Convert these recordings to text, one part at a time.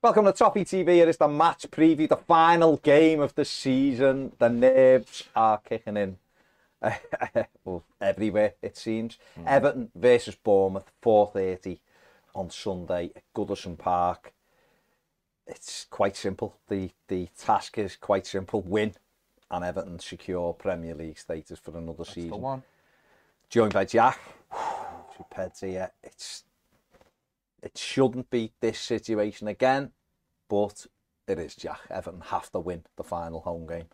Welcome to Toffee TV. It is the match preview, the final game of the season. The nerves are kicking in well, everywhere, it seems. Mm. Everton versus Bournemouth, 4.30 on Sunday at Goodison Park. It's quite simple. The, the task is quite simple. Win and Everton secure Premier League status for another That's season. one. Joined by Jack. Peds here. It's it shouldn't be this situation again, but it is Jack. Everton have to win the final home game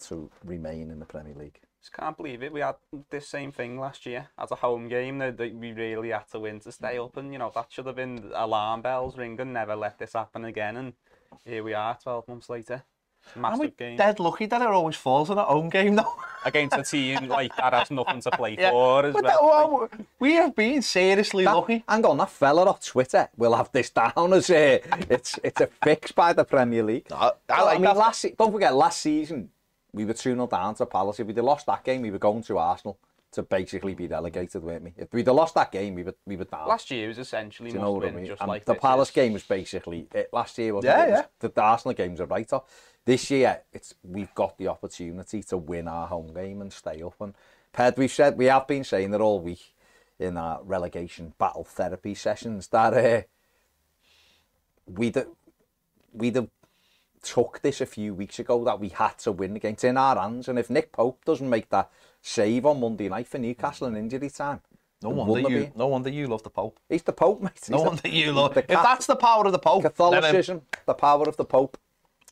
to remain in the Premier League. Just can't believe it. We had this same thing last year as a home game that, that we really had to win to stay up, and you know that should have been alarm bells ringing. Never let this happen again, and here we are, 12 months later. Massive we game dead lucky that it always falls on our own game though. against a team like that has nothing to play Yeah, for as but well. that- well, we have been seriously That, lucky. hang on, that fella off Twitter will have this down as a, it's it's a fix by the Premier League. I, I like I mean, that. last don't forget last season we were 2 0 down to Palace. If we'd have lost that game, we were going to Arsenal to basically be relegated, weren't we? If we'd have lost that game, we were we were down. Last year was essentially you must know what I mean? just And like the this Palace is. game was basically it last year, wasn't Yeah, it? It was- yeah. The, the Arsenal games are right off. This year, it's we've got the opportunity to win our home game and stay up. And Ped, we've said we have been saying it all week in our relegation battle therapy sessions that uh, we'd we'd have took this a few weeks ago that we had to win the game. It's in our hands, and if Nick Pope doesn't make that save on Monday night for Newcastle in injury time, No wonder you. been. No wonder you love the Pope. He's the Pope, mate. He's No the- wonder you love. the If that's the power of the Pope, um, Catholicism, the power of the Pope,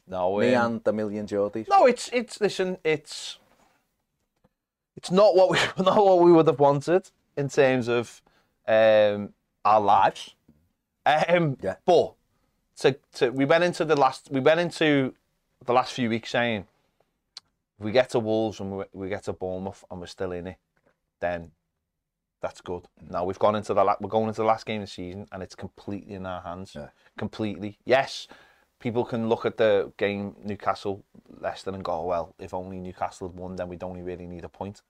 No, me um, and the million Geordies. no, it's it's listen, it's it's not what we not what we would have wanted in terms of um, our lives. Um, Yeah. But to, to we went into the last we went into the last few weeks saying if we get to Wolves and we, we get to Bournemouth and we're still in it, then that's good. Now we've gone into the la- we're going into the last game of the season and it's completely in our hands. Yeah. Completely. Yes, people can look at the game Newcastle Leicester and go, "Oh, well, if only Newcastle had won, then we'd only really need a point.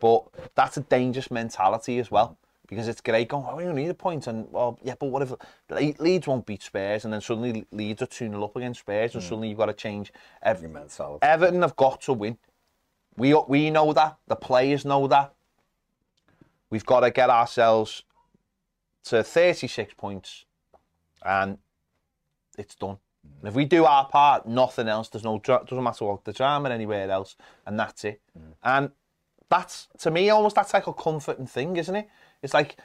But that's a dangerous mentality as well. Because it's great going, oh, we only need a point, and well, yeah, but what if Le- Leeds won't beat Spurs, and then suddenly Leeds are 2 0 up against Spurs, and hmm. suddenly you've got to change every mentality. Everton have got to win. We we know that. The players know that. We've got to get ourselves to 36 points, and it's done. And if we do our part, nothing else. There's no doesn't matter what the drama anywhere else, and that's it. Mm. And that's to me almost that's like a comforting thing, isn't it? It's like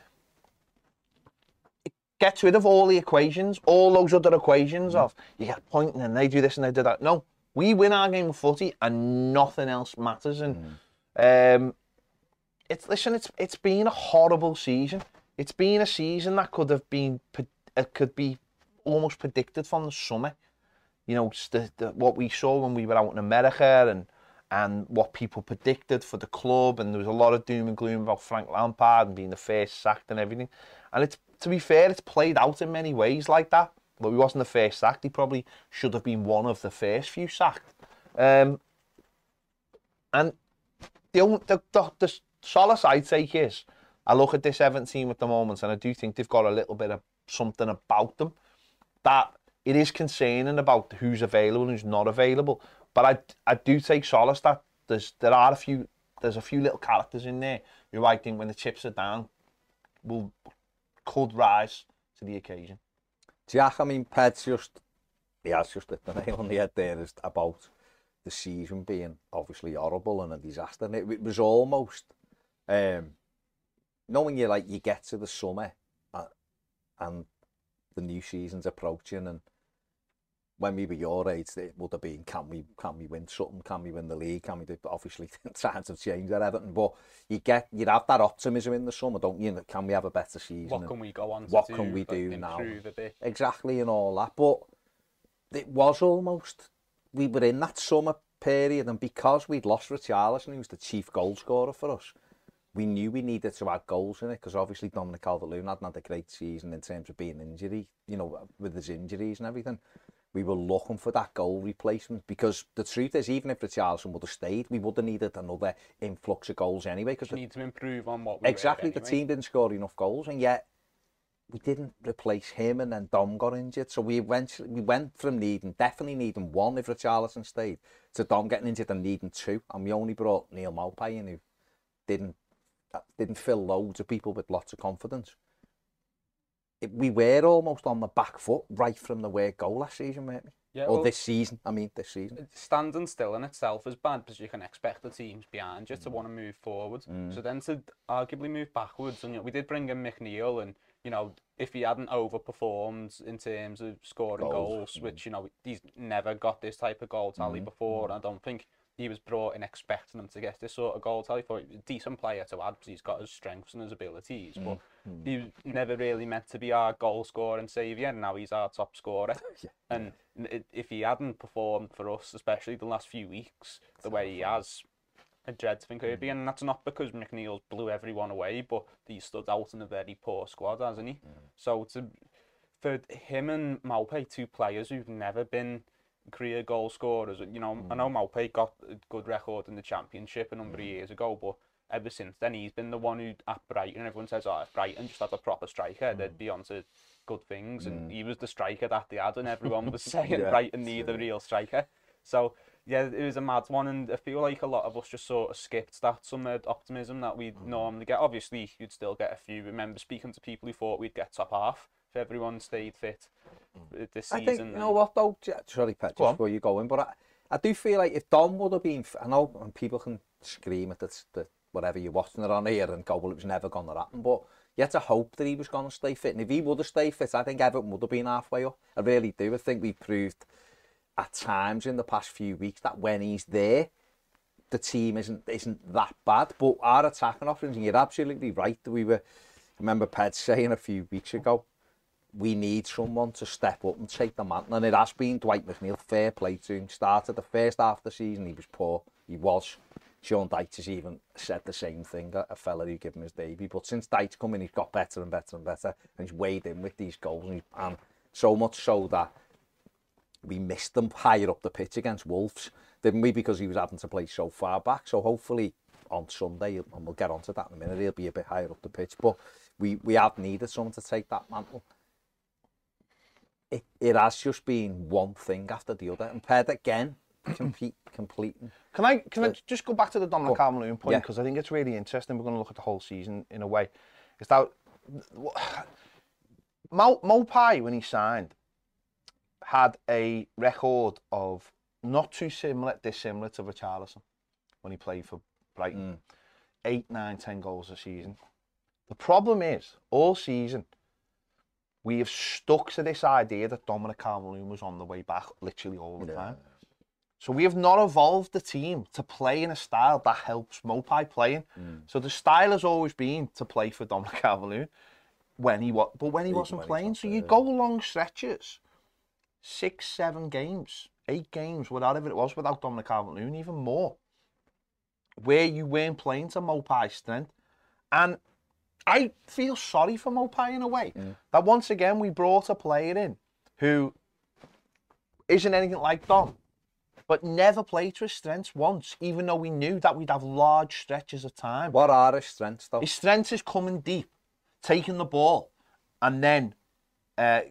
it gets rid of all the equations, all those other equations mm. of you get a point and then they do this and they do that. No, we win our game of footy and nothing else matters. And mm. um, it's listen, it's it's been a horrible season. It's been a season that could have been it uh, could be almost predicted from the summer. You know, the, the, what we saw when we were out in America and and what people predicted for the club, and there was a lot of doom and gloom about Frank Lampard and being the first sacked and everything. And it's to be fair, it's played out in many ways like that. But he wasn't the first sacked. He probably should have been one of the first few sacked. Um, and the, the, the, the solace I take is I look at this Everton team at the moment and I do think they've got a little bit of something about them that it is concerning about who's available and who's not available. But I, I do take solace that there's there are a few there's a few little characters in there who I think when the chips are down will could rise to the occasion. Jack, I mean, Ped's just, he has just hit the nail on the head there is about the season being obviously horrible and a disaster. And it, it was almost, um, knowing you like, you get to the summer uh, and the new season's approaching and when we were your age, it would have been, can we, can we win something? Can we win the league? Can we do, obviously, times have changed at Everton, but you get, you'd have that optimism in the summer, don't you? Can we have a better season? What can we go on to what do, can we do now? improve a bit? exactly and all that. But it was almost we were in that summer period, and because we'd lost Richarlison, who was the chief goal scorer for us, we knew we needed to add goals in it because obviously Dominic Calvert-Lewin hadn't had a great season in terms of being injury, you know, with his injuries and everything. We were looking for that goal replacement because the truth is, even if Richarlison would have stayed, we would have needed another influx of goals anyway. Because We need to improve on what we exactly were the team didn't score enough goals, and yet we didn't replace him and then Dom got injured. So we eventually we went from needing definitely needing one if Richarlison stayed to Dom getting injured and needing two. And we only brought Neal Maupay in who didn't uh, didn't fill loads of people with lots of confidence. It, we were almost on the back foot right from the word goal last season, weren't we? Yeah, or well- this season, I mean this season. standing still in itself is bad because you can expect the teams behind you to mm. want to move forward. So mm. then to arguably move backwards, and you know, we did bring in McNeil, and you know if he hadn't overperformed in terms of scoring Goals. goals, which you know he's never got this type of goal tally mm. before, and I don't think he was brought in expecting him to get this sort of goal tally. For a decent player to add, because he's got his strengths and his abilities, but mm-hmm. he was never really meant to be our goal scorer and saviour. And now he's our top scorer. And i- if he hadn't performed for us, especially the last few weeks, the way he has, I dread to think who he'd be. And that's not because McNeil's blew everyone away, but he stood out in a very poor squad, hasn't he? Mm. So to for him and Maupay, two players who've never been career goal scorers, you know, I hmm. know Maupay got a good record in the championship a number of hmm. years ago, but ever since then he's been the one who at Brighton, everyone says, oh, Brighton just had a proper striker, they'd hmm. be on to good things. And he was the striker that they had, and everyone was saying Yeah, Brighton need a real striker. So yeah, it was a mad one, and I feel like a lot of us just sort of skipped that summer optimism that we'd normally get. Obviously, you'd still get a few. Remember speaking to people who thought we'd get top half if everyone stayed fit this I season. think you know what though. Sorry, Pet, Go just where you're going, but I, I do feel like if Dom would have been, I know and people can scream at the, the whatever you're watching it on here and go, well, it was never going to happen, but you had to hope that he was going to stay fit. And if he would have stayed fit, I think Everton would have been halfway up. I really do. I think we proved at times in the past few weeks that when he's there, the team isn't isn't that bad. But our attacking options, and you're absolutely right that we were. I remember Ped saying a few weeks ago, we need someone to step up and take the mantle. And it has been Dwight McNeil. Fair play to him. Started the first half of the season, he was poor. He was. Sean Dyche has even said the same thing, a fella who gave him his debut. But since Dyche come in, he's got better and better and better. And he's weighed in with these goals. And, and so much so that we missed them higher up the pitch against Wolves, didn't we? Because he was having to play so far back. So hopefully on Sunday, and we'll get onto that in a minute, he'll be a bit higher up the pitch. But we, we have needed someone to take that mantle. It, it has just been one thing after the other. And Ped again, complete, completing. Can I can I just go back to the Dominic. Calvert-Lewin point Yeah. because I think it's really interesting. We're going to look at the whole season in a way. Is that Mo, Maupay when he signed had a record of not too similar, dissimilar to Richarlison when he played for Brighton. Mm. Eight, nine, ten goals a season. The problem is, all season, we have stuck to this idea that Dominic Calvert-Lewin was on the way back literally all the time. So we have not evolved the team to play in a style that helps Maupay playing. So the style has always been to play for Dominic Calvert-Lewin when he was, but when he wasn't when playing, so you go long stretches, six, seven games, eight games, whatever it was, without Dominic Calvert-Lewin, even more, where you weren't playing to Maupay's strength, and I feel sorry for Maupay in a way that once again we brought a player in who isn't anything like Dom, but never played to his strengths once, even though we knew that we'd have large stretches of time. What are his strengths though? His strength is coming deep, taking the ball, and then, uh,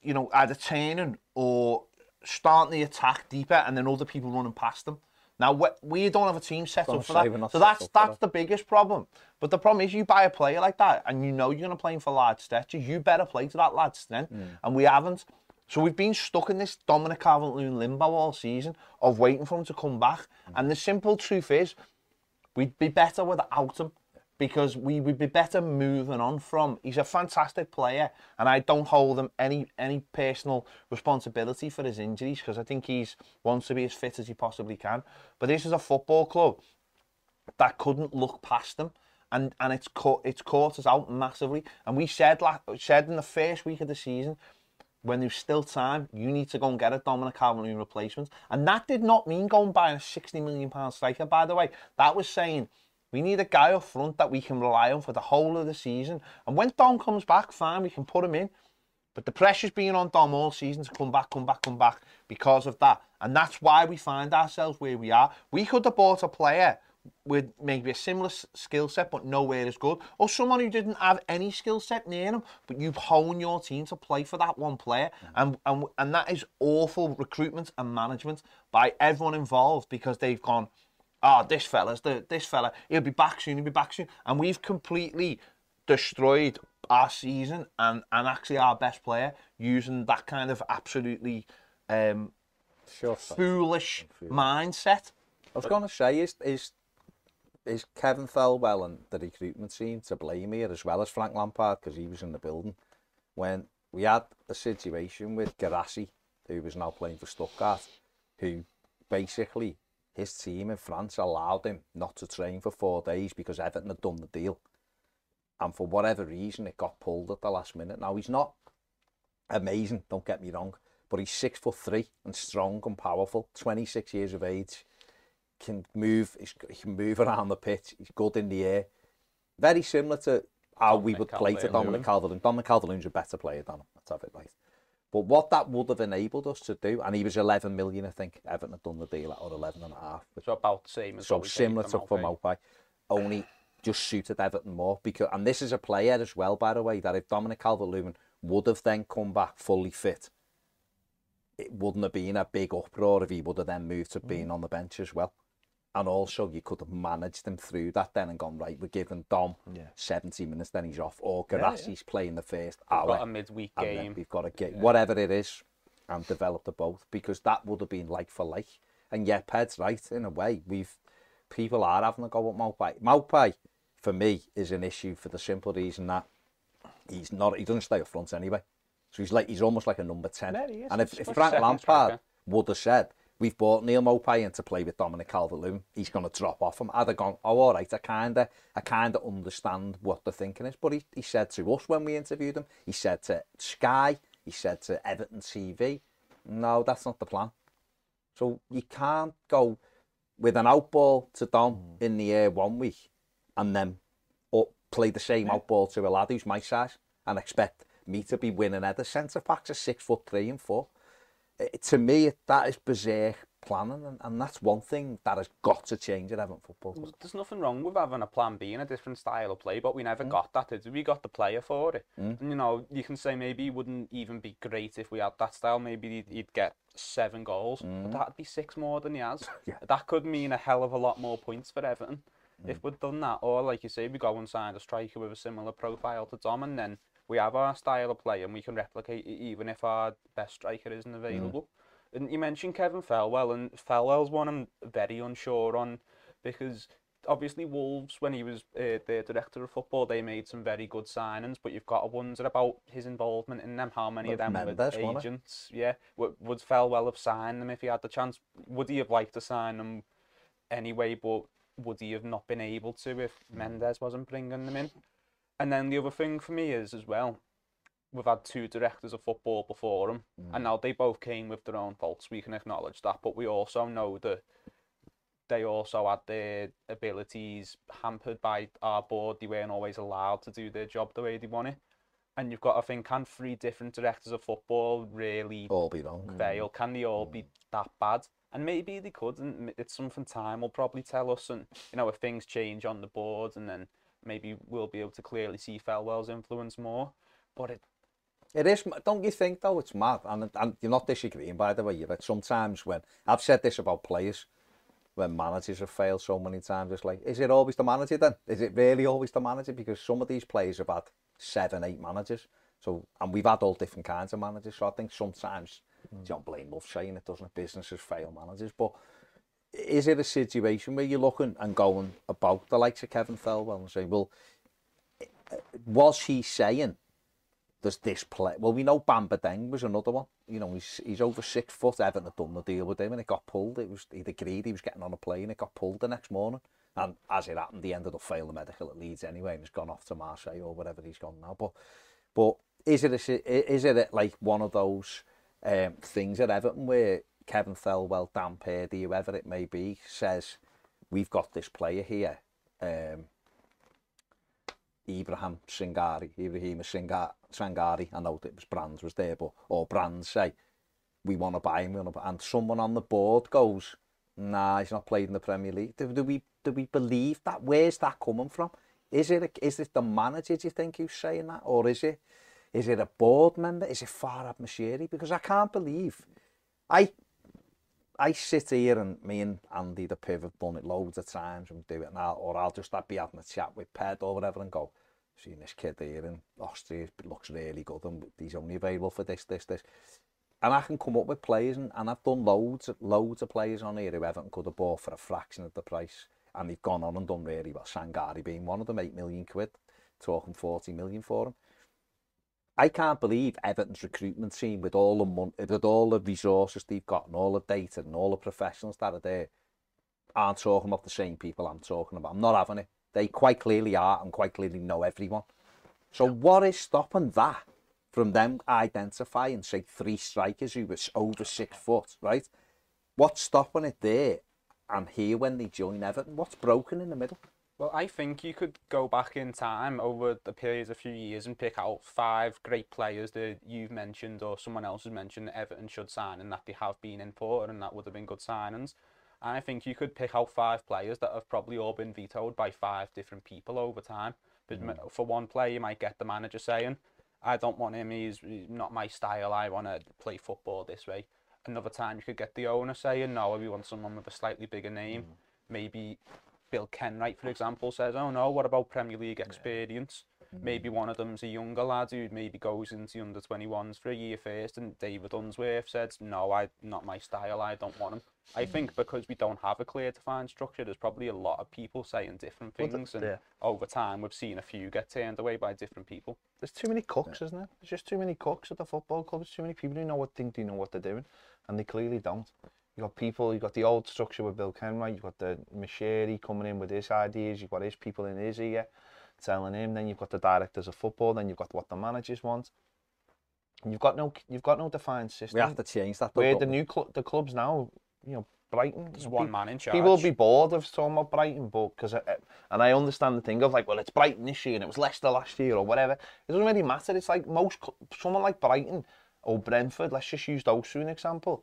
you know, either turning or starting the attack deeper, and then other people running past them. Now we, we don't have a team set up for that, so that's that's that. the biggest problem. But the problem is, you buy a player like that, and you know you're going to play him for large stretches. You better play to that lad's strength, and we haven't. So we've been stuck in this Dominic Calvert-Lewin limbo all season of waiting for him to come back. And the simple truth is, we'd be better without him because we would be better moving on from. He's a fantastic player, and I don't hold him any any personal responsibility for his injuries because I think he's wants to be as fit as he possibly can. But this is a football club that couldn't look past them. And, and it's caught it's caught us out massively. And we said like said in the first week of the season, when there's still time, you need to go and get a Dominic Calvert-Lewin replacement. And that did not mean going buying a 60 million pound striker, by the way. That was saying we need a guy up front that we can rely on for the whole of the season. And when Dom comes back, fine, we can put him in. But the pressure's been on Dom all season to come back, come back, come back because of that. And that's why we find ourselves where we are. We could have bought a player with maybe a similar skill set but nowhere as good, or someone who didn't have any skill set near him, but you've honed your team to play for that one player, mm. and and and that is awful recruitment and management by everyone involved because they've gone, oh, this fella's the this fella, he'll be back soon, he'll be back soon, and we've completely destroyed our season and and actually our best player using that kind of absolutely um, Sure. foolish mindset. I was going to say, is, is, is Kevin Thelwell and the recruitment team to blame here as well as Frank Lampard because he was in the building when we had a situation with Guirassy, who was now playing for Stuttgart, who basically his team in France allowed him not to train for four days because Everton had done the deal. And for whatever reason, it got pulled at the last minute. Now, he's not amazing, don't get me wrong, but he's six foot three and strong and powerful, 26 years of age, can move, he's, he can move around the pitch, he's good in the air. Very similar to how we Dominic would play to Dominic Calvert-Lewin. Calvert-Lewin. Dominic Calvert-Lewin's a better player than him, let's have it right. But what that would have enabled us to do, and he was 11 million, I think, Everton had done the deal at, or 11 and a half, So about the same as so what we paid similar to for Maupay. Mopai, only just suited Everton more because and this is a player as well by the way that if Dominic Calvert-Lewin would have then come back fully fit it wouldn't have been a big uproar if he would have then moved to Mm. being on the bench as well and also you could have managed him through that then and gone right we're giving Dom Yeah. 70 minutes then he's off or yeah. Guirassy's playing the first We've hour got a midweek game. we've got to get whatever it is and develop the both because that would have been like for like. And yeah, Ped's right in a way. We've people are having a go at Maupay. Maupay, for me, is an issue for the simple reason that he's not. He doesn't stay up front anyway. So he's like he's almost like a number ten. Yeah, and if, if Frank Lampard striker. would have said we've bought Neal Maupay in to play with Dominic Calvert-Lewin, he's going to drop off him. I'd have gone, oh, all right, I kind of, I kind of understand what the thinking is. But he, he said to us when we interviewed him, he said to Sky, he said to Everton TV, no, that's not the plan. So you can't go with an outball to Dom hmm. in the air one week and then up, play the same outball to a lad who's my size and expect me to be winning at the centre backs are six foot three and four. To me, that is berserk planning, and, and that's one thing that has got to change at Everton Football Club. There's nothing wrong with having a plan B and a different style of play, but we never mm. got that. Did we? we got the player for it? Mm. And you know, you can say maybe he wouldn't even be great if we had that style. Maybe he'd, he'd get seven goals, but mm. that'd be six more than he has. Yeah. That could mean a hell of a lot more points for Everton if we'd done that. Or like you say, we go and sign a striker with a similar profile to Dom, and then we have our style of play and we can replicate it even if our best striker isn't available. And you mentioned Kevin Thelwell, and Thelwell's one I'm very unsure on because obviously Wolves, when he was uh, the director of football, they made some very good signings, but you've got to wonder about his involvement in them. How many of them were agents? Yeah, would, would Thelwell have signed them if he had the chance? Would he have liked to sign them anyway? But would he have not been able to if Mendes wasn't bringing them in? And then the other thing for me is as well, we've had two directors of football before him, mm. and now they both came with their own faults. We can acknowledge that, but we also know that they also had their abilities hampered by our board. They weren't always allowed to do their job the way they wanted. And you've got to think, can three different directors of football really All be wrong. fail? Mm. Can they all be mm. that bad? And maybe they could, and it's something time will probably tell us. And you know, if things change on the board, and then maybe we'll be able to clearly see Thelwell's influence more. But it, It is, don't you think though, it's mad, and, and you're not disagreeing by the way, you're. Sometimes when, I've said this about players, when managers have failed so many times, it's like, is it always the manager then? Is it really always the manager? Because some of these players have had seven, eight managers, so, and we've had all different kinds of managers, so I think sometimes, hmm. John Blaine loves saying it, doesn't it? Businesses fail managers, but is it a situation where you're looking and going about the likes of Kevin Thelwell and saying, well, was he saying there's this play. Well, we know Bamba Dieng was another one. You know, he's he's over six foot. Everton had done the deal with him, and it got pulled. It was he'd agreed he was getting on a plane. It got pulled the next morning, and as it happened, he ended up failing medical at Leeds anyway, and has gone off to Marseille or whatever he's gone now. But but is it a, is it like one of those um, things at Everton where Kevin Thelwell, Dan Purdy, whoever it may be, says we've got this player here. Um, Ibrahim Sangaré, Ibrahim Singa- Sangaré, I know that it was Brands was there, but or Brands say, we want to buy him, we wanna buy, and someone on the board goes, nah, he's not played in the Premier League. Do, do we do we believe that? Where's that coming from? Is it a, is it the manager? Do you think who's saying that, or is it is it a board member? Is it Farhad Moshiri? Because I can't believe I I sit here and me and Andy the Piv have done it loads of times and do it now, or I'll just be having a chat with Ped or whatever and go, seen this kid here in Austria, it looks really good and he's only available for this, this, this. And I can come up with players and, and I've done loads, loads of players on here who haven't could have bought for a fraction of the price and they've gone on and done really well. Sangari being one of them, 8 million quid, talking 40 million for him. I can't believe Everton's recruitment team with all the money, with all the resources they've got and all the data and all the professionals that are there aren't talking about the same people I'm talking about. I'm not having it. They quite clearly are and quite clearly know everyone. So yeah. what is stopping that from them identifying, say, three strikers who were over six foot, right? What's stopping it there and here when they join Everton? What's broken in the middle? Well, I think you could go back in time over the period of a few years and pick out five great players that you've mentioned or someone else has mentioned that Everton should sign and that they have been imported and that would have been good signings. And I think you could pick out five players that have probably all been vetoed by five different people over time. But mm. for one player, you might get the manager saying, I don't want him, he's not my style, I want to play football this way. Another time, you could get the owner saying, no, we want someone with a slightly bigger name. Mm. Maybe Bill Kenwright, for example, says, oh no, what about Premier League experience? Yeah. Maybe one of them's a younger lad who maybe goes into under 21s for a year first, and David Unsworth said, no, I not my style, I don't want him. I mm. think because we don't have a clear defined structure, there's probably a lot of people saying different things, well, the, and yeah. over time we've seen a few get turned away by different people. There's too many cooks, yeah. isn't there? There's just too many cooks at the football club. There's too many people who know what think they know what they're doing, and they clearly don't. You got people, you got the old structure with Bill Kenwright, you've got the Moshiri coming in with his ideas, you've got his people in his ear telling him, then you've got the directors of football, then you've got what the managers want. You've got no, you've got no defined system. We have to change that. Where the new cl the clubs now, you know, Brighton. There's one man in charge. People will be bored of talking about Brighton, but because and I understand the thing of like, well, it's Brighton this year and it was Leicester last year or whatever. It doesn't really matter. It's like most someone like Brighton or Brentford. Let's just use those two an example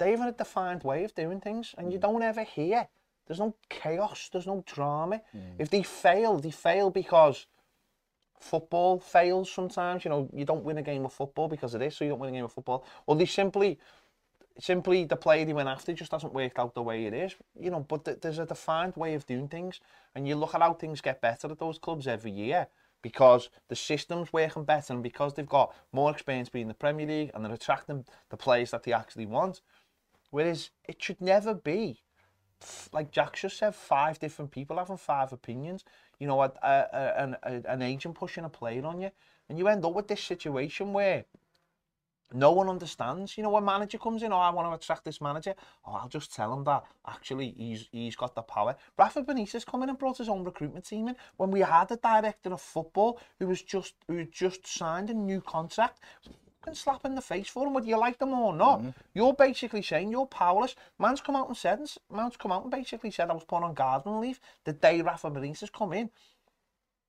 they have a defined way of doing things, and you mm. don't ever hear. There's no chaos. There's no drama. Mm. If they fail, they fail because football fails sometimes. You know, you don't win a game of football because of this, so you don't win a game of football. Or they simply, simply the player they went after just doesn't work out the way it is. You know, but th there's a defined way of doing things, and you look at how things get better at those clubs every year because the system's working better and because they've got more experience being in the Premier League and they're attracting the players that they actually want. Whereas it should never be, like Jack just said, five different people having five opinions. You know, a, a, a, an, an agent pushing a player on you. And you end up with this situation where no one understands. You know, when manager comes in, oh, I want to attract this manager. Oh, I'll just tell him that actually he's he's got the power. Rafa Benitez come in and brought his own recruitment team in when we had a director of football who was just who just signed a new contract fucking slap in the face for him, whether you like them or not. Mm. You're basically saying you're powerless. Man's come out and said, man's come out and basically said I was put on garden leave the day Rafa Benitez has come in.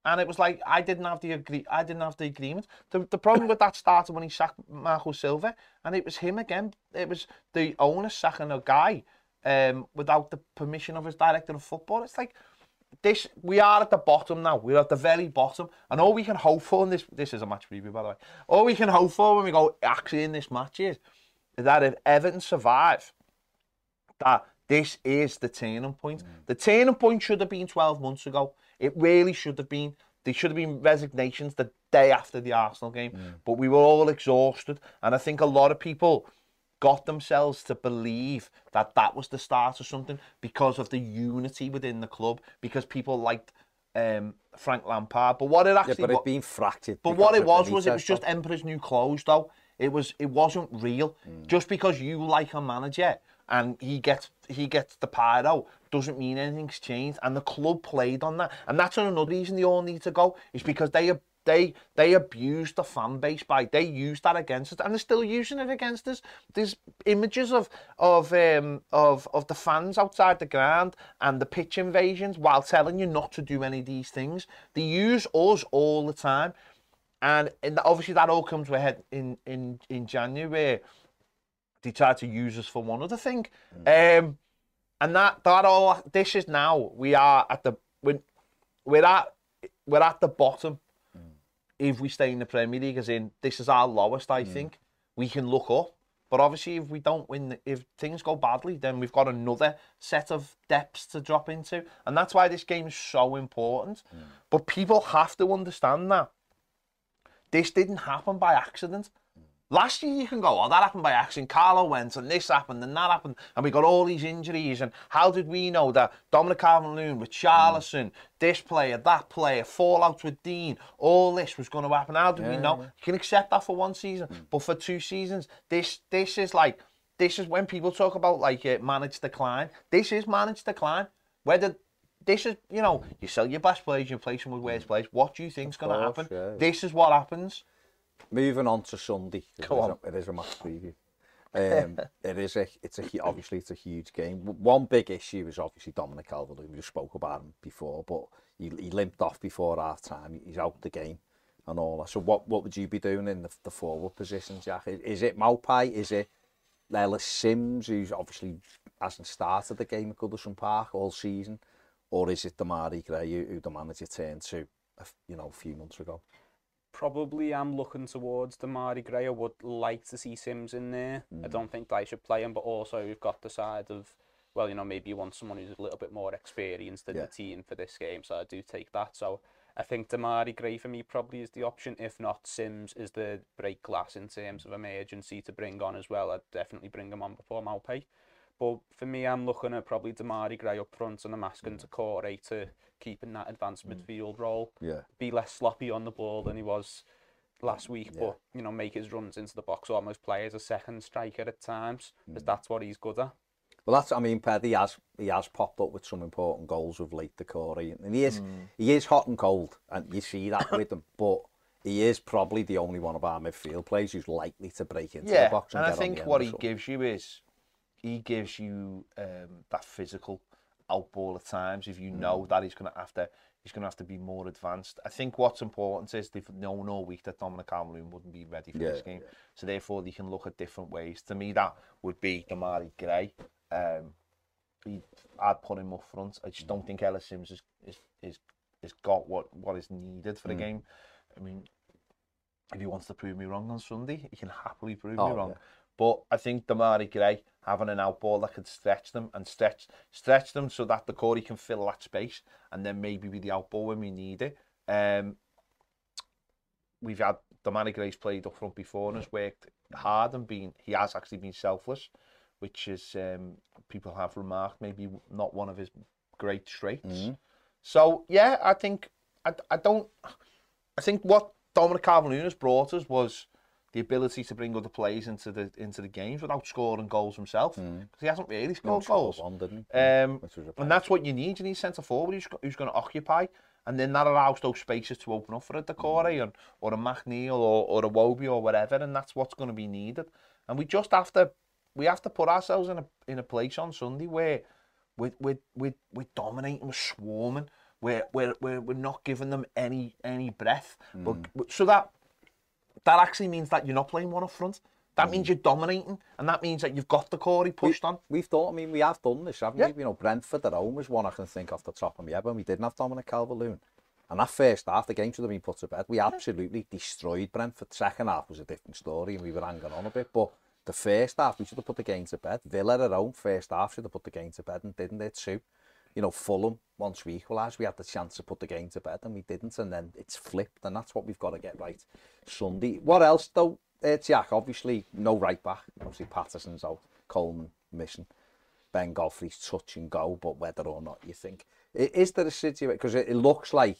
And it was like I didn't have the agree I didn't have the agreement. The, the problem with that started when he sacked Marco Silva, and it was him again. It was the owner sacking a guy um, without the permission of his director of football. It's like this we are at the bottom now. We're at the very bottom, and all we can hope for in this this is a match preview by the way. All we can hope for when we go actually in this match is, that if Everton survive, that this is the turning point. Mm. The turning point should have been 12 months ago. It really should have been. There should have been resignations the day after the Arsenal game, mm. but we were all exhausted, and I think a lot of people got themselves to believe that that was the start of something because of the unity within the club, because people liked um, Frank Lampard. But what it actually, yeah, but it being fractured. But what it was was it was just Emperor's New Clothes, though. It was it wasn't real. Mm. Just because you like a manager and he gets he gets the part out doesn't mean anything's changed. And the club played on that, and that's another reason they all need to go is because they they they abused the fan base by they used that against us and they're still using it against us. There's images of of um of of the fans outside the ground and the pitch invasions while telling you not to do any of these things. They use us all the time. And, and obviously that all comes to a head in in in January they tried to use us for one other thing. Mm. um and that that all this is now we are at the we're, we're at we're at the bottom if we stay in the Premier League as in this is our lowest I hmm. think we can look up. But obviously if we don't win if things go badly then we've got another set of depths to drop into. And that's why this game is so important. Hmm. But people have to understand that. This didn't happen by accident Last year you can go, oh, that happened by accident. Carlo went, and this happened, and that happened, and we got all these injuries. And how did we know that Dominic Calvert-Lewin with Charlison, this player, that player, fallout with Dean, all this was going to happen? How did we know? You can accept that for one season, but for two seasons, this this is like this is when people talk about like uh, managed decline. This is managed decline. Whether this is, you know, you sell your best players, you replace them with worst players. What do you think's going to happen? yeah. This is what happens. moving on to Sunday. Come on. A, it is a match preview. Um, it is a, it's a, obviously it's a huge game. One big issue is obviously Dominic Calvert, we just spoke about him before, but he, he limped off before half time. He's out the game and all that. So what, what would you be doing in the, the forward position, Jack? Is, is it Maupai? Is it Ellis Sims, who's obviously hasn't started the game at Goodison Park all season? Or is it Damari Gray, who, who the manager turned to a, you know, a few months ago? Probably I'm looking towards Demarai Gray. I would like to see Sims in there. I mm. don't think they should play him, but also we've got the side of, well, you know, maybe you want someone who's a little bit more experienced in Yeah. the team for this game, so I do take that. So I think Demarai Gray for me probably is the option. If not, Sims is the break glass in terms of emergency to bring on as well. I'd definitely bring him on before Malpay. But for me, I'm looking at probably Demarai Gray up front and I'm asking mm. to Corey to keep in that advanced mm. midfield role Yeah. be less sloppy on the ball than he was last week, but you know, make his runs into the box, almost play as a second striker at times, because mm. that's what he's good at. Well, that's I mean, Paddy has he has popped up with some important goals of late to Corey, and he is mm. he is hot and cold, and you see that with him. But he is probably the only one of our midfield players who's likely to break into yeah, the box. And, and I get on think the what he gives you is he gives you um, that physical outball at times. If you Mm. know that he's going to have to, he's going to have to be more advanced. I think what's important is they've known all week that Dominic Calvert-Lewin wouldn't be ready for Yeah, this game, so therefore they can look at different ways. To me, that would be Demarai Gray. Um, he, I'd put him up front. I just don't think Ellis Sims is is is, is got what what is needed for the game. I mean, if he wants to prove me wrong on Sunday, he can happily prove Oh, me wrong. yeah. But I think Demarai Gray having an outball that could stretch them and stretch stretch them so that the Corey can fill that space and then maybe be the outball when we need it. Um, we've had Demarai Gray's played up front before and has worked hard and been he has actually been selfless, which is um, people have remarked maybe not one of his great traits. So yeah, I think I, I don't I think what Dominic Calvert-Lewin has brought us was the ability to bring other players into the into the games without scoring goals himself because hmm. he hasn't really scored goals. one, didn't he? Um, Which was a and that's what you need. You need centre forward who's, who's going to occupy, and then that allows those spaces to open up for a Doucouré hmm. and or a McNeil or, or Iwobi or whatever, and that's what's going to be needed. And we just have to we have to put ourselves in a in a place on Sunday where we're we're we're, we're dominating, we're swarming, we're, we're we're we're not giving them any any breath, but hmm. so that that actually means that you're not playing one up front. That means mm. you're dominating, and that means that you've got the Corey pushed on. We've done, I mean, we have done this, haven't Yeah. we? You know, Brentford at home is one I can think off the top of my head when we didn't have Dominic Calvert-Lewin. And that first half, the game should have been put to bed. We absolutely destroyed Brentford. Second half was a different story and we were hanging on a bit. But the first half, we should have put the game to bed. Villa at home, first half, should have put the game to bed and didn't they too? You know, Fulham, once we equalised, we had the chance to put the game to bed and we didn't. And then it's flipped and that's what we've got to get right Sunday. What else though, uh, Jack? Obviously, no right back. Obviously, Patterson's out. Coleman missing. Ben Godfrey's touch and go, but whether or not you think is there a situation because it, it looks like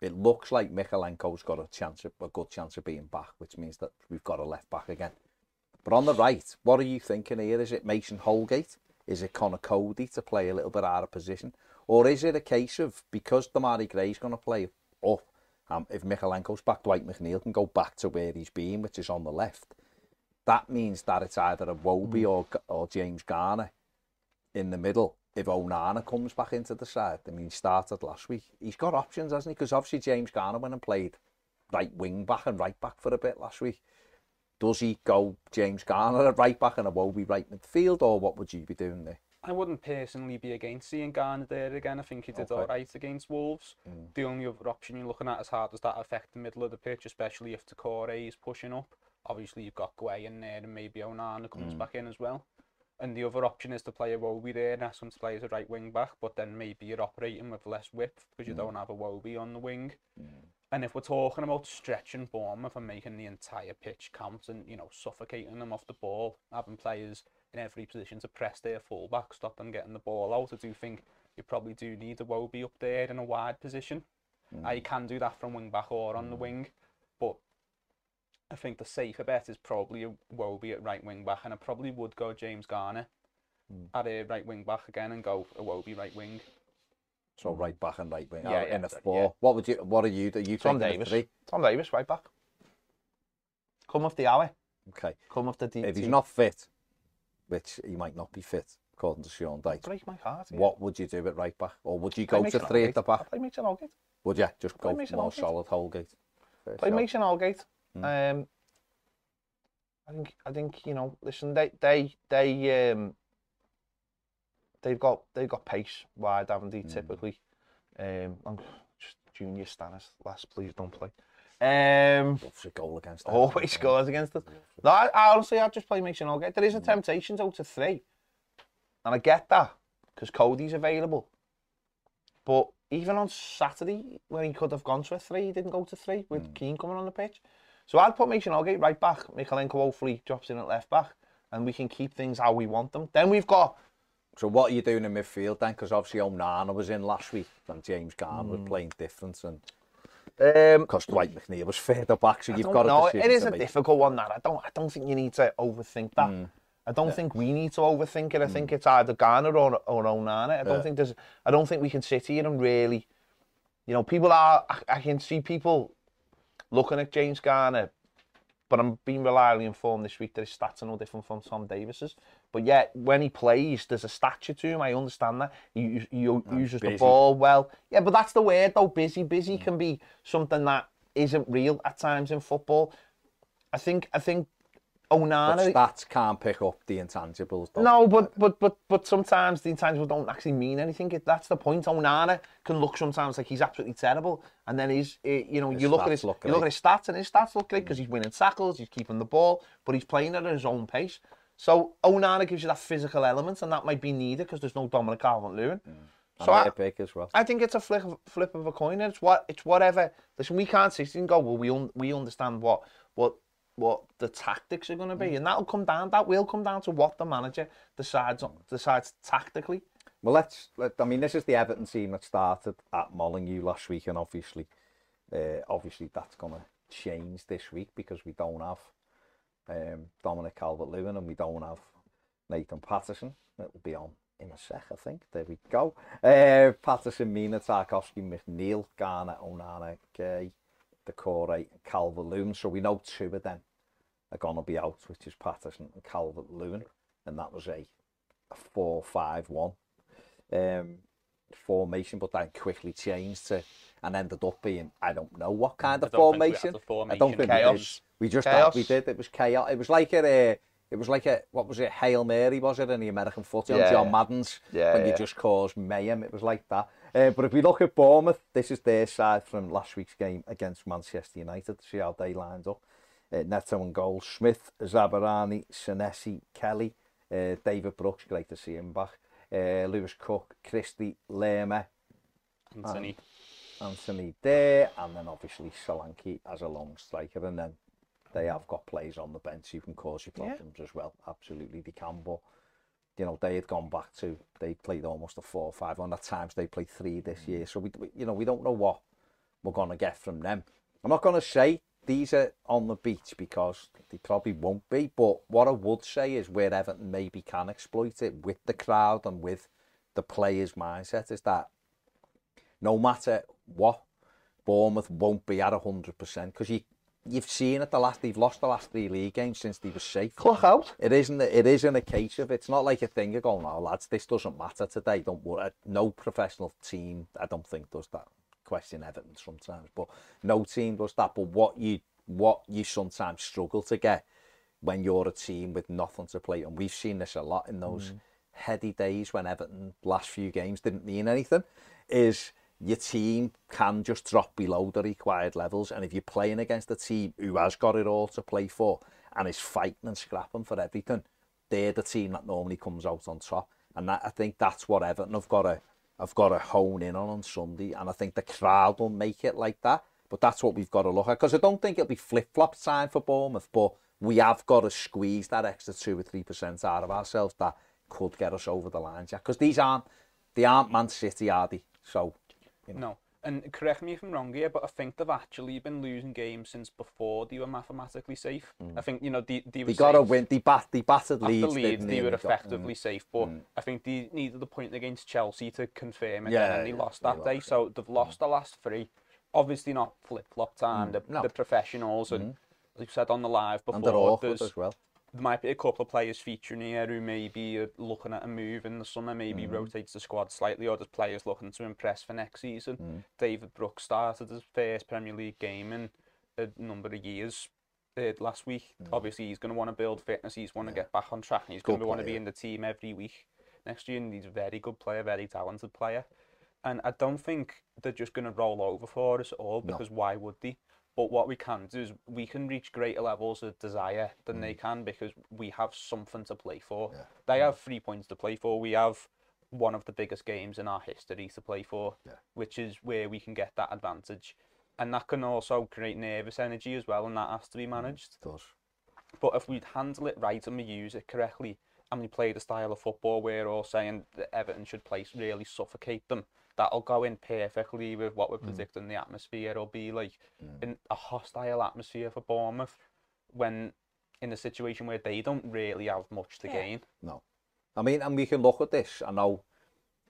it looks like Mykolenko's got a chance, of, a good chance of being back, which means that we've got a left back again. But on the right, what are you thinking here? Is it Mason Holgate? Is it Conor Coady to play a little bit out of position, or is it a case of because Demarai Gray's going to play up? Um, if Mykolenko's back, Dwight McNeil can go back to where he's been, which is on the left. That means that it's either Iwobi or or James Garner in the middle if Onana comes back into the side. I mean, he started last week. He's got options, hasn't he? Because obviously James Garner went and played right wing back and right back for a bit last week. Does he go James Garner at right back and Iwobi right midfield, or what would you be doing there? I wouldn't personally be against seeing Garner there again. I think he did Okay. all right against Wolves. Mm. The only other option you're looking at is how does that affect the middle of the pitch, especially if Doucouré is pushing up. Obviously, you've got Gueye in there and maybe Onana comes Mm. back in as well. And the other option is to play Iwobi there and ask him to play as a right wing back, but then maybe you're operating with less width because you Mm. don't have Iwobi on the wing. Mm. And if we're talking about stretching Bournemouth and making the entire pitch count and, you know, suffocating them off the ball, having players in every position to press their fullback, stop them getting the ball out, I do think you probably do need Iwobi up there in a wide position. Mm. Uh, you can do that from wing back or on the wing, but I think the safer bet is probably a Wobie at right wing back, and I probably would go James Garner Mm. at a right wing back again and go Iwobi right wing. So right back and right wing. Yeah, Yeah, yeah, in a yeah. four. What would you? What are you? Are you Tom Davies. three? Tom Davies, right back. Come off the hour. Okay. Come off the DT. If he's not fit, which he might not be fit, according to Sean Dyche, break my heart. yeah. what would you do at right back, or would you go to three at the back? I'll play Mason Holgate. Would you just go more Holgate. solid Holgate? Fair Play. Mason Holgate. Mm. Um, I think I think you know. Listen, they they they um they've got they've got pace wide, haven't they? Mm. Typically, um, I'm just junior Stanislas. Last, please don't play. Um, goal against. always Everton. scores against us. No, I, I honestly, I'd just play Mason Holgate. There is a temptation to go to three, and I get that because Coady's available. But even on Saturday, when he could have gone to a three, he didn't go to three with Keane coming on the pitch. So I'd put Mason Holgate right back. Mykolenko hopefully drops in at left back, and we can keep things how we want them. Then we've got So what are you doing in midfield then? Because obviously Onana was in last week and James Garner Hmm. was playing different, and Um, because Dwight McNeil was fed up actually. I You've got know. to It is a make. difficult one that I don't, I don't think you need to overthink that. Mm. I don't yeah. think we need to overthink it. I mm. think it's either Garner or, or Onana. I don't yeah. think there's, I don't think we can sit here and really, you know, people are, I, I can see people looking at James Garner but I'm being reliably informed this week that his stats are no different from Tom Davies's. But yet, when he plays, there's a stature to him. I understand that he, he, he uses the ball well. Yeah, but that's the word though. Busy, busy mm. can be something that isn't real at times in football. I think. I think. But Onana. stats can't pick up the intangibles. No, but but but but sometimes the intangibles don't actually mean anything. That's the point. Onana can look sometimes like he's absolutely terrible, and then he's eh, you know His you look at his look you look at his stats and his stats look great because he's winning tackles, he's keeping the ball, but he's playing at his own pace. So Onana gives you that physical element, and that might be needed because there's no Dominic Calvert-Lewin. And So I, well. I think it's a flip of, flip of a coin. and It's what it's whatever. Listen, we can't sit and go. Well, we un, we understand what what what the tactics are going to be, and that'll come down. That will come down to what the manager decides on, decides tactically. Well, let's. Let, I mean, this is the Everton team that started at Molineux last week, and obviously, uh, obviously that's going to change this week because we don't have um, Dominic Calvert-Lewin and we don't have Nathan Patterson. It'll be on in a sec, I think. There we go. Uh, Patterson, Mina, Tarkowski, McNeil, Garner, Onana, Gueye, Doucouré, Calvert-Lewin. So we know two of them are going to be out, which is Patterson and Calvert-Lewin, and that was a, a four-five-one um, formation, but then quickly changed to and ended up being I don't know what kind of don't think we had formation. formation. I don't think we did. Chaos. We just Chaos. we did. It was chaos. It was like a. Uh, it was like a what was it? Hail Mary was it in the American footy Yeah, on John yeah. Madden's Yeah, when you just caused mayhem. It was like that. Uh, but if we look at Bournemouth, this is their side from last week's game against Manchester United. To see how they lined up. uh, Neto and goal, Smith, Zabarani, Senesi, Kelly, uh, David Brooks, great to see him back, uh, Lewis Cook, Christie, Lerma, Anthony. And Anthony there, and then obviously Solanke as a long striker, and then they have got players on the bench who can cause you problems yeah. as well. Absolutely, they can, but you know, they had gone back to, they played almost a 4-5, on at times they played three this mm. year, so we, we you know, we don't know what we're going to get from them. I'm not going to say these are on the beach because they probably won't be. But what I would say is where Everton maybe can exploit it with the crowd and with the players' mindset is that no matter what, Bournemouth won't be at hundred percent because you you've seen it the last they've lost the last three league games since they were safe. Clock out. It isn't it isn't a case of it's not like a thing of going, oh lads, this doesn't matter today. Don't worry. No professional team, I don't think does that. Question Everton sometimes, but no team does that. But what you what you sometimes struggle to get when you're a team with nothing to play, and we've seen this a lot in those mm. heady days when Everton last few games didn't mean anything is your team can just drop below the required levels and if you're playing against a team who has got it all to play for and is fighting and scrapping for everything they're the team that normally comes out on top and that, I think that's what Everton have got to have got to hone in on on Sunday and I think the crowd will make it like that but that's what we've got to look at because I don't think it'll be flip-flop time for Bournemouth but we have got to squeeze that extra two or three percent out of ourselves that could get us over the line, Jack. Because these aren't they aren't Man City, are they? So you know. No. And correct me if I'm wrong here, but I think they've actually been losing games since before they were mathematically safe. I think you know they they, were they got safe. win. They bat they battered After Leeds. Leeds, didn't they were effectively mm. safe, but I think they needed the point against Chelsea to confirm it, Yeah, and they yeah, lost they that day. lost, So they've lost the last three. Obviously not flip flop time. The, Mm. no. the professionals, and as you said on the live before, and they're awkward as well. There might be a couple of players featuring here who maybe are looking at a move in the summer, maybe Mm-hmm. rotates the squad slightly, or just players looking to impress for next season. Mm. David Brooks started his first Premier League game in a number of years uh, last week. Obviously, he's going to want to build fitness, he's want to get back on track, and he's going to want to be in the team every week next year. And he's a very good player, very talented player. And I don't think they're just going to roll over for us at all No. because why would they? But what we can do is we can reach greater levels of desire than they can because we have something to play for. Mm. Yeah. They have three points to play for. We have one of the biggest games in our history to play for, Yeah. which is where we can get that advantage. And that can also create nervous energy as well, and that has to be managed. It does. But if we handle it right and we use it correctly, and we play the style of football we're all saying that Everton should play really suffocate them, that'll go in perfectly with what we're hmm. predicting the atmosphere will be like hmm. in a hostile atmosphere for Bournemouth when in a situation where they don't really have much to gain. No. I mean, and we can look at this. I know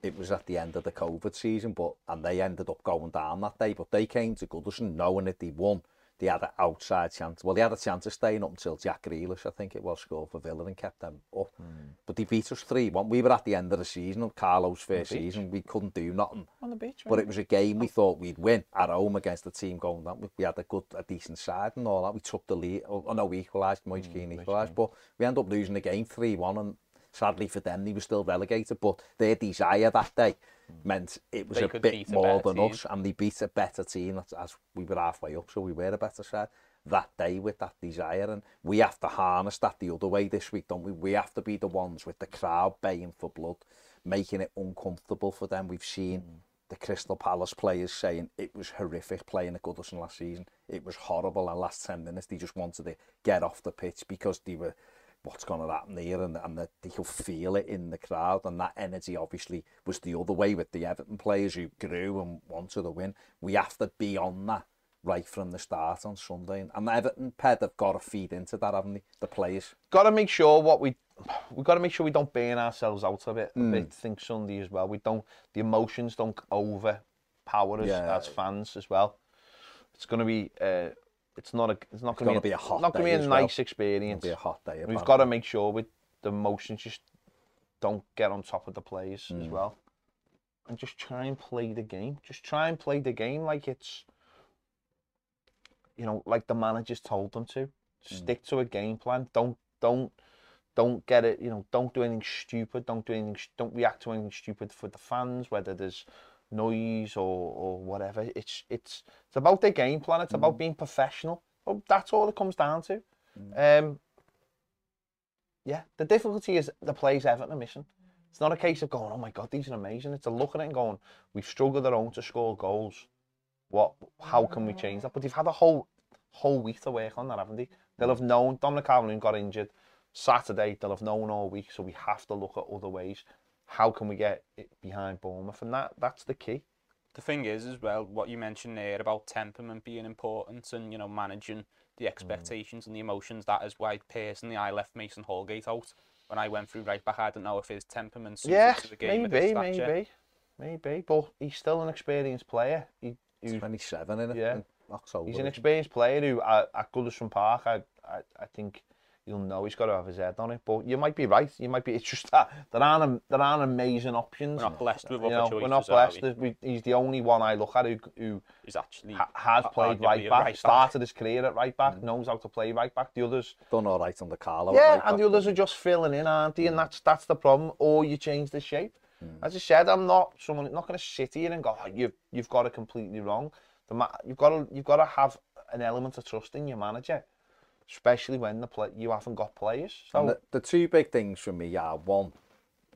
it was at the end of the COVID season, but and they ended up going down that day. But they came to Goodison knowing that they won. they had an outside chance. Well, they had a chance of staying up until Jack Grealish, I think it was, scored for Villa and kept them up. Mm. But they beat us 3-1. We were at the end of the season, of Carlo's first season. We couldn't do nothing. On the beach, right? But it was a game we oh. thought we'd win at home against the team going down. We had a good, a decent side and all that. We took the lead. Oh, oh no, we equalised. Moise mm, Keane equalised. But we ended up losing the game 3-1 and sadly for them, they were still relegated. But their desire that day meant it was They a bit a more than team. us. And they beat a better team as, as we were halfway up. So we were a better side that day with that desire. And we have to harness that the other way this week, don't we? We have to be the ones with the crowd baying for blood, making it uncomfortable for them. We've seen mm. the Crystal Palace players saying it was horrific playing at Goodison last season. It was horrible. And last 10 minutes, they just wanted to get off the pitch because they were, what's going to happen here and, and that he'll feel it in the crowd and that energy obviously was the other way with the Everton players who grew and wanted to win. We have to be on that right from the start on Sunday and the Everton ped have got to feed into that haven't they the players got to make sure what we we've got to make sure we don't burn ourselves out a bit a mm. bit think Sunday as well we don't the emotions don't overpower us yeah. as fans as well it's going to be uh, it's not a. It's not going gonna be a hot Not going to be a as well. nice It'll be a hot day. We've got to make sure with the emotions just don't get on top of the players as Hmm. well, and just try and play the game. Just try and play the game like it's, you know, like the managers told them to. Hmm. Stick to a game plan. Don't don't don't get it. You know, don't do anything stupid. Don't do anything. Don't react to anything stupid for the fans, whether there's noise or or whatever. It's it's it's about their game plan. It's Hmm. about being professional. Oh, that's all it comes down to. Um, yeah, the difficulty is the players Everton are missing. It's not a case of going, oh my god, these are amazing. It's a looking at it and going, we've struggled at home to score goals. What? How can we change that? But they've had a whole whole week to work on that, haven't they? They'll have known. Dominic Calvin got injured Saturday. They'll have known all week, so we have to look at other ways. How can we get it behind Bournemouth? And that that's the key. The thing is, as well, what you mentioned there about temperament being important and you know managing the mm. expectations and the emotions. That is why personally I left Mason Holgate out when I went through right back. I don't know if his temperament suited Yeah, to the game at his maybe, maybe, maybe. But he's still an experienced player. He, He's who's 27 in it. Yeah. in October. He's an experienced player who at, at Goodison Park, I, I, I think you'll know he's got to have his head on it. But you might be right. You might be. It's just that there aren't there aren't amazing options. We're not blessed with you know, choices. we're not are blessed. we? We, he's the only one I look at who, who He's actually ha- has played right back, right started his career at right back, mm. knows how to play right back. The others, Done all right under Carlo. at yeah, right and the others are just filling in, aren't they? And mm. that's that's the problem. Or you change the shape. Mm. As I said, I'm not someone not going to sit here and go, oh, you've you've got it completely wrong. The ma- you've got to you've got to have an element of trust in your manager, especially when the play you haven't got players. So the, the, two big things for me are one,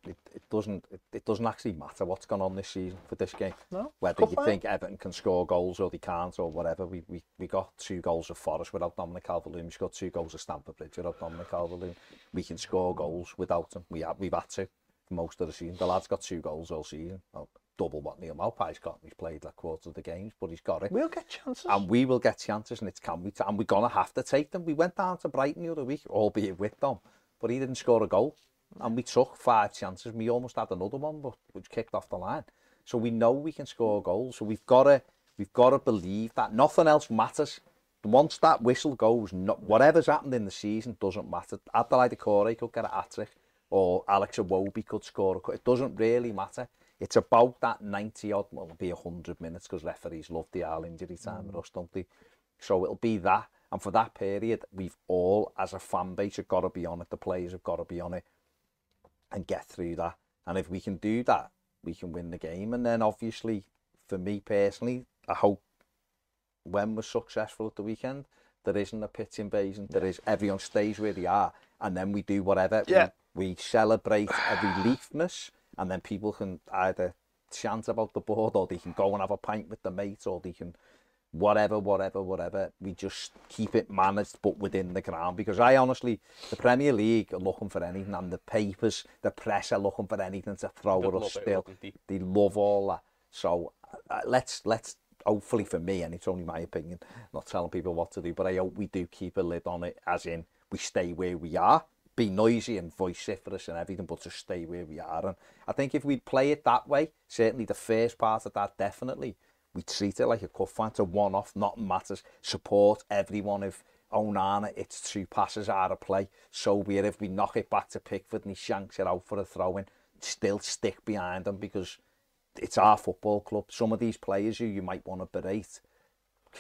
it, it doesn't it, it, doesn't actually matter what's gone on this season for this game. No, Whether you think Everton can score goals or they can't or whatever, we we, we got two goals of Forest without Dominic Calvert-Lewin. We've got two goals of Stamford Bridge without Dominic Calvert-Lewin. We can score goals without him. We have, we've had to for most of the season. The lad's got two goals all season. Well, double what Neal Maupay's got. And he's played like quarter of the games, but he's got it. we'll get chances. and we will get chances, and it's can we, and we're gonna have to take them. We went down to Brighton the other week, albeit with them, but he didn't score a goal, and we took five chances. We almost had another one, but which kicked off the line. So we know we can score goals. So we've got to, we've got to believe that nothing else matters. Once that whistle goes, no, whatever's happened in the season doesn't matter. Abdoulaye Doucouré could get a hat trick, or Alex Iwobi could score. It doesn't really matter. It's about that 90 odd, well, it'll be 100 minutes because referees love the hour injury time mm. with us, don't they? So it'll be that. And for that period, we've all, as a fan base, have got to be on it. The players have got to be on it and get through that. And if we can do that, we can win the game. And then obviously, for me personally, I hope when we're successful at the weekend, there isn't a pitch invasion. There is everyone stays where they are, and then we do whatever. Yeah. We, we celebrate a reliefness, and then people can either chant about the board or they can go and have a pint with the mate or they can whatever, whatever, whatever. We just keep it managed but within the ground because I honestly, the Premier League are looking for anything and the papers, the press are looking for anything to throw they at us still. They love all that. So uh, let's, let's hopefully for me, and it's only my opinion, not telling people what to do, but I hope we do keep a lid on it as in we stay where we are Be noisy and vociferous and everything, but to stay where we are. And I think if we play it that way, certainly the first part of that, definitely, we treat it like a cup fight, a one-off, nothing matters. Support everyone. If Onana, it's two passes out of play, so it. If we knock it back to Pickford and he shanks it out for a throw-in, still stick behind them because it's our football club. Some of these players who you might want to berate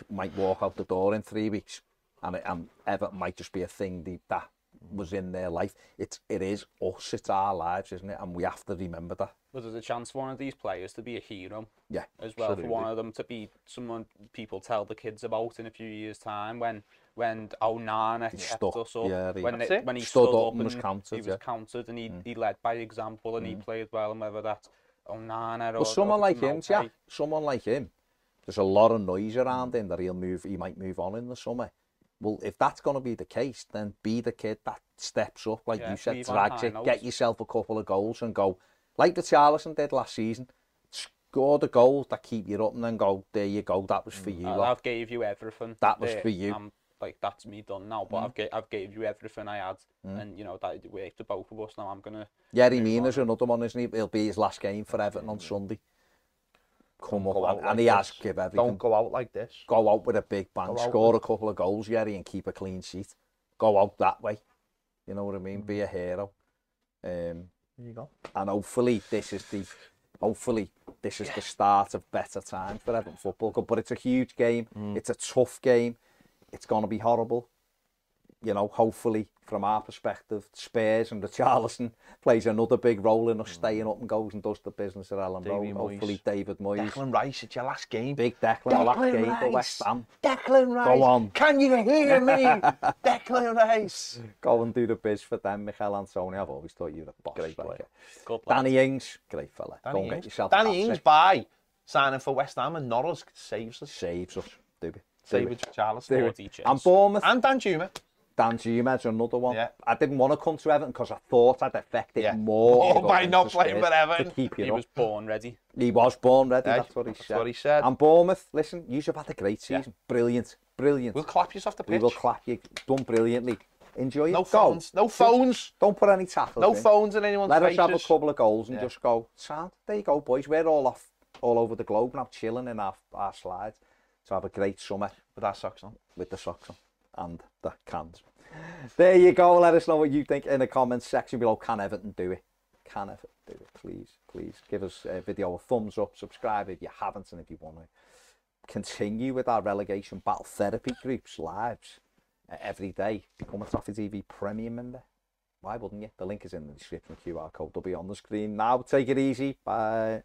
might walk out the door in three weeks, and it, and Everton might just be a thing that was in their life. It, it is us, it's our lives, isn't it? And we have to remember that. But there's a chance for one of these players to be a hero. Yeah. As well, absolutely. for one of them to be someone people tell the kids about in a few years' time when when Onana he kept stuck. us up. Yeah, he, when, it, when he stood, stood up and, was counted. He was yeah. counted and he, mm. he led by example and mm. he played well and whether that's Onana or... Well, someone or like him, yeah. Someone like him. There's a lot of noise around him that he'll move, he might move on in the summer. Well, if that's going to be the case, then be the kid that steps up, like Yeah, you said, drags it, get yourself a couple of goals and go, like Richarlison did last season. Score the goals that keep you up, and then go, there you go, that was for mm, you. Uh. I've gave you everything. That was there. for you. I'm, like that's me done now, but mm. I've gave I've gave you everything I had, mm. and you know that worked for both of us. Now I'm gonna Yeah, move Mina's on. another one, isn't he? It'll be his last game for Everton on Sunday. Come up, and, like and he has give everything. Don't go out like this. go out with a big bang, score a couple of goals, Yerry, and keep a clean sheet. Go out that way. You know what I mean? Mm. Be a hero. Um, There you go. and hopefully this is the hopefully this is the start of better times for Everton Football Club. But it's a huge game. Mm. It's a tough game. It's going to be horrible. You know, hopefully from our perspective, Spurs and the Charleston plays another big role in us staying up and goes and does the business at Ellen Road. Mm. Hopefully David Moyes. Declan Rice, it's your last game. Big Declan, the last Declan game for Rice. West Ham. Declan Rice. Go on. Can you hear me? Declan Rice. Go and do the biz for them, Michael Antonio. I've always thought you were the boss. Great player. good lad. Danny Ings, great fella. Go Danny and get Ings. yourself Danny Ings trick. by signing for West Ham and Norris saves us. saves us. Do. Do David. Charles. And Bournemouth, And Dan Juma. Dan Gomez, another one. Yeah. I didn't want to come to Everton because I thought I'd affect it Yeah. more. Oh, by not playing for Everton. To keep you he up. was born ready. He was born ready, Yeah, that's what he that's said. what he said. And Bournemouth, listen, you have had a great Yeah. season. Brilliant. Brilliant. We'll clap you off the pitch. we will clap you. Done brilliantly. Enjoy it. No Go. phones. No phones. Don't put any tackles No in. phones in anyone's Let us have a couple of goals and Yeah. just go, sound, there you go, boys. We're all off all over the globe now, chilling in our, our slides. So have a great summer With our socks on. with the socks on and the cans. there you go. Let us know what you think in the comments section below. Can Everton do it? Can Everton do it? Please, please give us a video a thumbs up. Subscribe if you haven't, and if you want to continue with our relegation battle therapy groups lives every day. Become a Toffee TV premium member. Why wouldn't you? The link is in the description. QR code will be on the screen now. Take it easy. Bye.